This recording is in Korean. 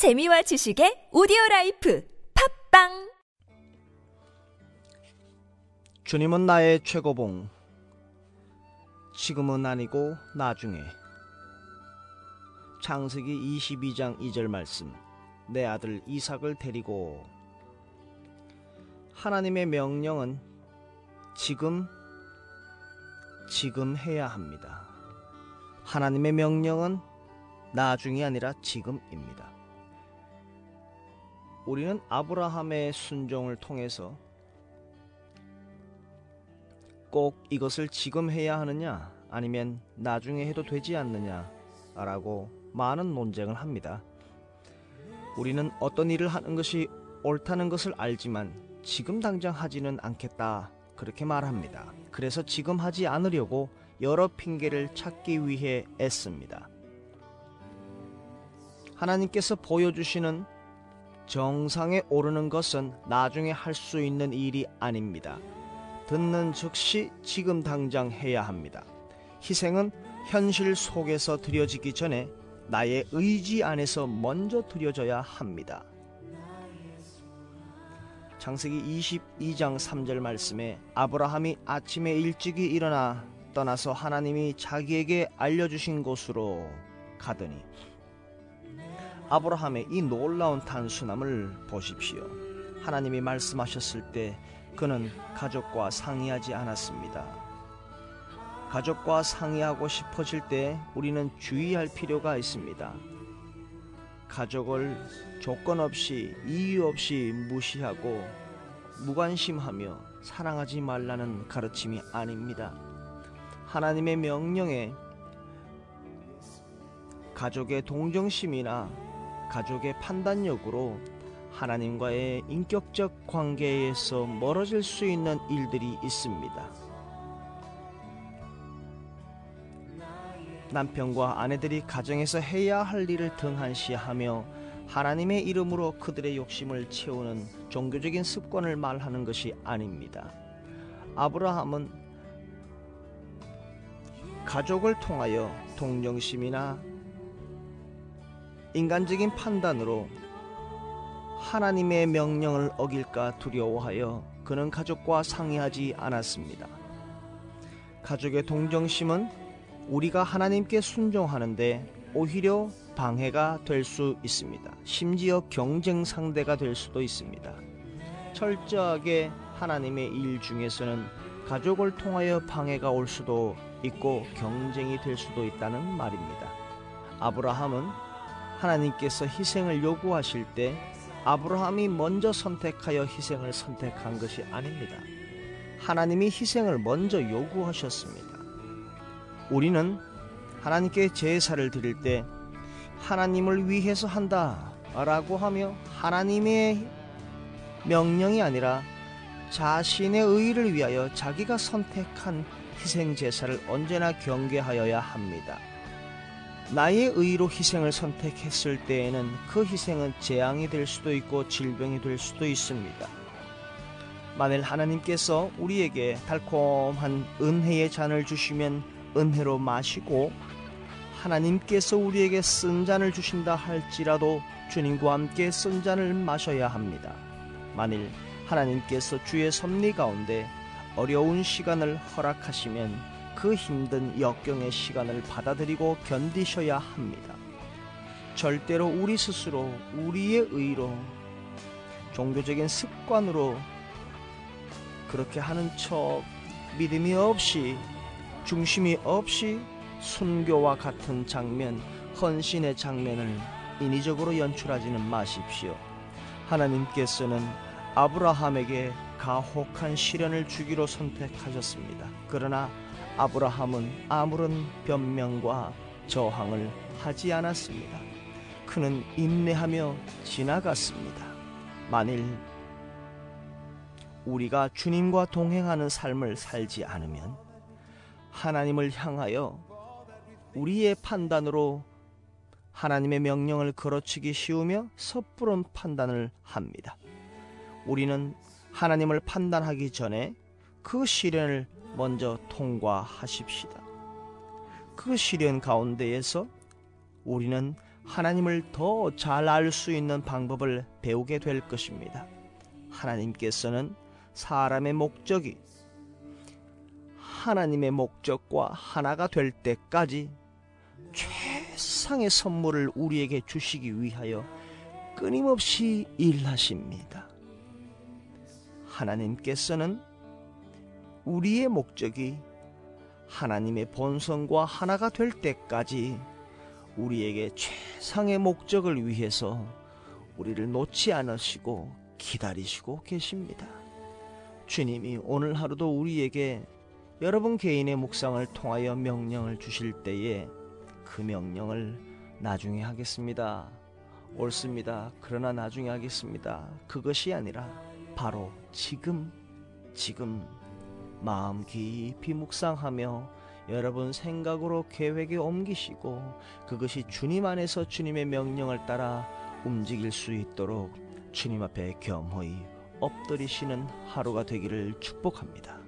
재미와 지식의 오디오 라이프 팝빵 주님은 나의 최고봉. 지금은 아니고 나중에. 창세기 22장 2절 말씀. 내 아들 이삭을 데리고 하나님의 명령은 지금 지금 해야 합니다. 하나님의 명령은 나중이 아니라 지금입니다. 우리는 아브라함의 순종을 통해서 꼭 이것을 지금 해야 하느냐 아니면 나중에 해도 되지 않느냐라고 많은 논쟁을 합니다. 우리는 어떤 일을 하는 것이 옳다는 것을 알지만 지금 당장 하지는 않겠다 그렇게 말합니다. 그래서 지금 하지 않으려고 여러 핑계를 찾기 위해 애씁니다. 하나님께서 보여주시는 정상에 오르는 것은 나중에 할 수 있는 일이 아닙니다. 듣는 즉시 지금 당장 해야 합니다. 희생은 현실 속에서 드려지기 전에 나의 의지 안에서 먼저 드려져야 합니다. 창세기 22장 3절 말씀에 아브라함이 아침에 일찍이 일어나 떠나서 하나님이 자기에게 알려주신 곳으로 가더니 아브라함의 이 놀라운 단순함을 보십시오. 하나님이 말씀하셨을 때 그는 가족과 상의하지 않았습니다. 가족과 상의하고 싶어질 때 우리는 주의할 필요가 있습니다. 가족을 조건 없이 이유 없이 무시하고 무관심하며 사랑하지 말라는 가르침이 아닙니다. 하나님의 명령에 가족의 동정심이나 가족의 판단력으로 하나님과의 인격적 관계에서 멀어질 수 있는 일들이 있습니다. 남편과 아내들이 가정에서 해야 할 일을 등한시하며 하나님의 이름으로 그들의 욕심을 채우는 종교적인 습관을 말하는 것이 아닙니다. 아브라함은 가족을 통하여 동정심이나 인간적인 판단으로 하나님의 명령을 어길까 두려워하여 그는 가족과 상의하지 않았습니다. 가족의 동정심은 우리가 하나님께 순종하는데 오히려 방해가 될 수 있습니다. 심지어 경쟁 상대가 될 수도 있습니다. 철저하게 하나님의 일 중에서는 가족을 통하여 방해가 올 수도 있고 경쟁이 될 수도 있다는 말입니다. 아브라함은 하나님께서 희생을 요구하실 때 아브라함이 먼저 선택하여 희생을 선택한 것이 아닙니다. 하나님이 희생을 먼저 요구하셨습니다. 우리는 하나님께 제사를 드릴 때 하나님을 위해서 한다 라고 하며 하나님의 명령이 아니라 자신의 의를 위하여 자기가 선택한 희생 제사를 언제나 경계하여야 합니다. 나의 의로 희생을 선택했을 때에는 그 희생은 재앙이 될 수도 있고 질병이 될 수도 있습니다. 만일 하나님께서 우리에게 달콤한 은혜의 잔을 주시면 은혜로 마시고 하나님께서 우리에게 쓴 잔을 주신다 할지라도 주님과 함께 쓴 잔을 마셔야 합니다. 만일 하나님께서 주의 섭리 가운데 어려운 시간을 허락하시면 그 힘든 역경의 시간을 받아들이고 견디셔야 합니다. 절대로 우리 스스로 우리의 의로 종교적인 습관으로 그렇게 하는 척 믿음이 없이 중심이 없이 순교와 같은 장면, 헌신의 장면을 인위적으로 연출하지는 마십시오. 하나님께서는 아브라함에게 가혹한 시련을 주기로 선택하셨습니다. 그러나 아브라함은 아무런 변명과 저항을 하지 않았습니다. 그는 인내하며 지나갔습니다. 만일 우리가 주님과 동행하는 삶을 살지 않으면 하나님을 향하여 우리의 판단으로 하나님의 명령을 걸어치기 쉬우며 섣부른 판단을 합니다. 우리는 하나님을 판단하기 전에 그 시련을 먼저 통과하십시다. 그 시련 가운데에서 우리는 하나님을 더 잘 알 수 있는 방법을 배우게 될 것입니다. 하나님께서는 사람의 목적이 하나님의 목적과 하나가 될 때까지 최상의 선물을 우리에게 주시기 위하여 끊임없이 일하십니다. 하나님께서는 우리의 목적이 하나님의 본성과 하나가 될 때까지 우리에게 최상의 목적을 위해서 우리를 놓지 않으시고 기다리시고 계십니다. 주님이 오늘 하루도 우리에게 여러분 개인의 묵상을 통하여 명령을 주실 때에 그 명령을 나중에 하겠습니다. 옳습니다. 그러나 나중에 하겠습니다. 그것이 아니라 바로 지금, 지금 마음 깊이 묵상하며 여러분 생각으로 계획에 옮기시고 그것이 주님 안에서 주님의 명령을 따라 움직일 수 있도록 주님 앞에 겸허히 엎드리시는 하루가 되기를 축복합니다.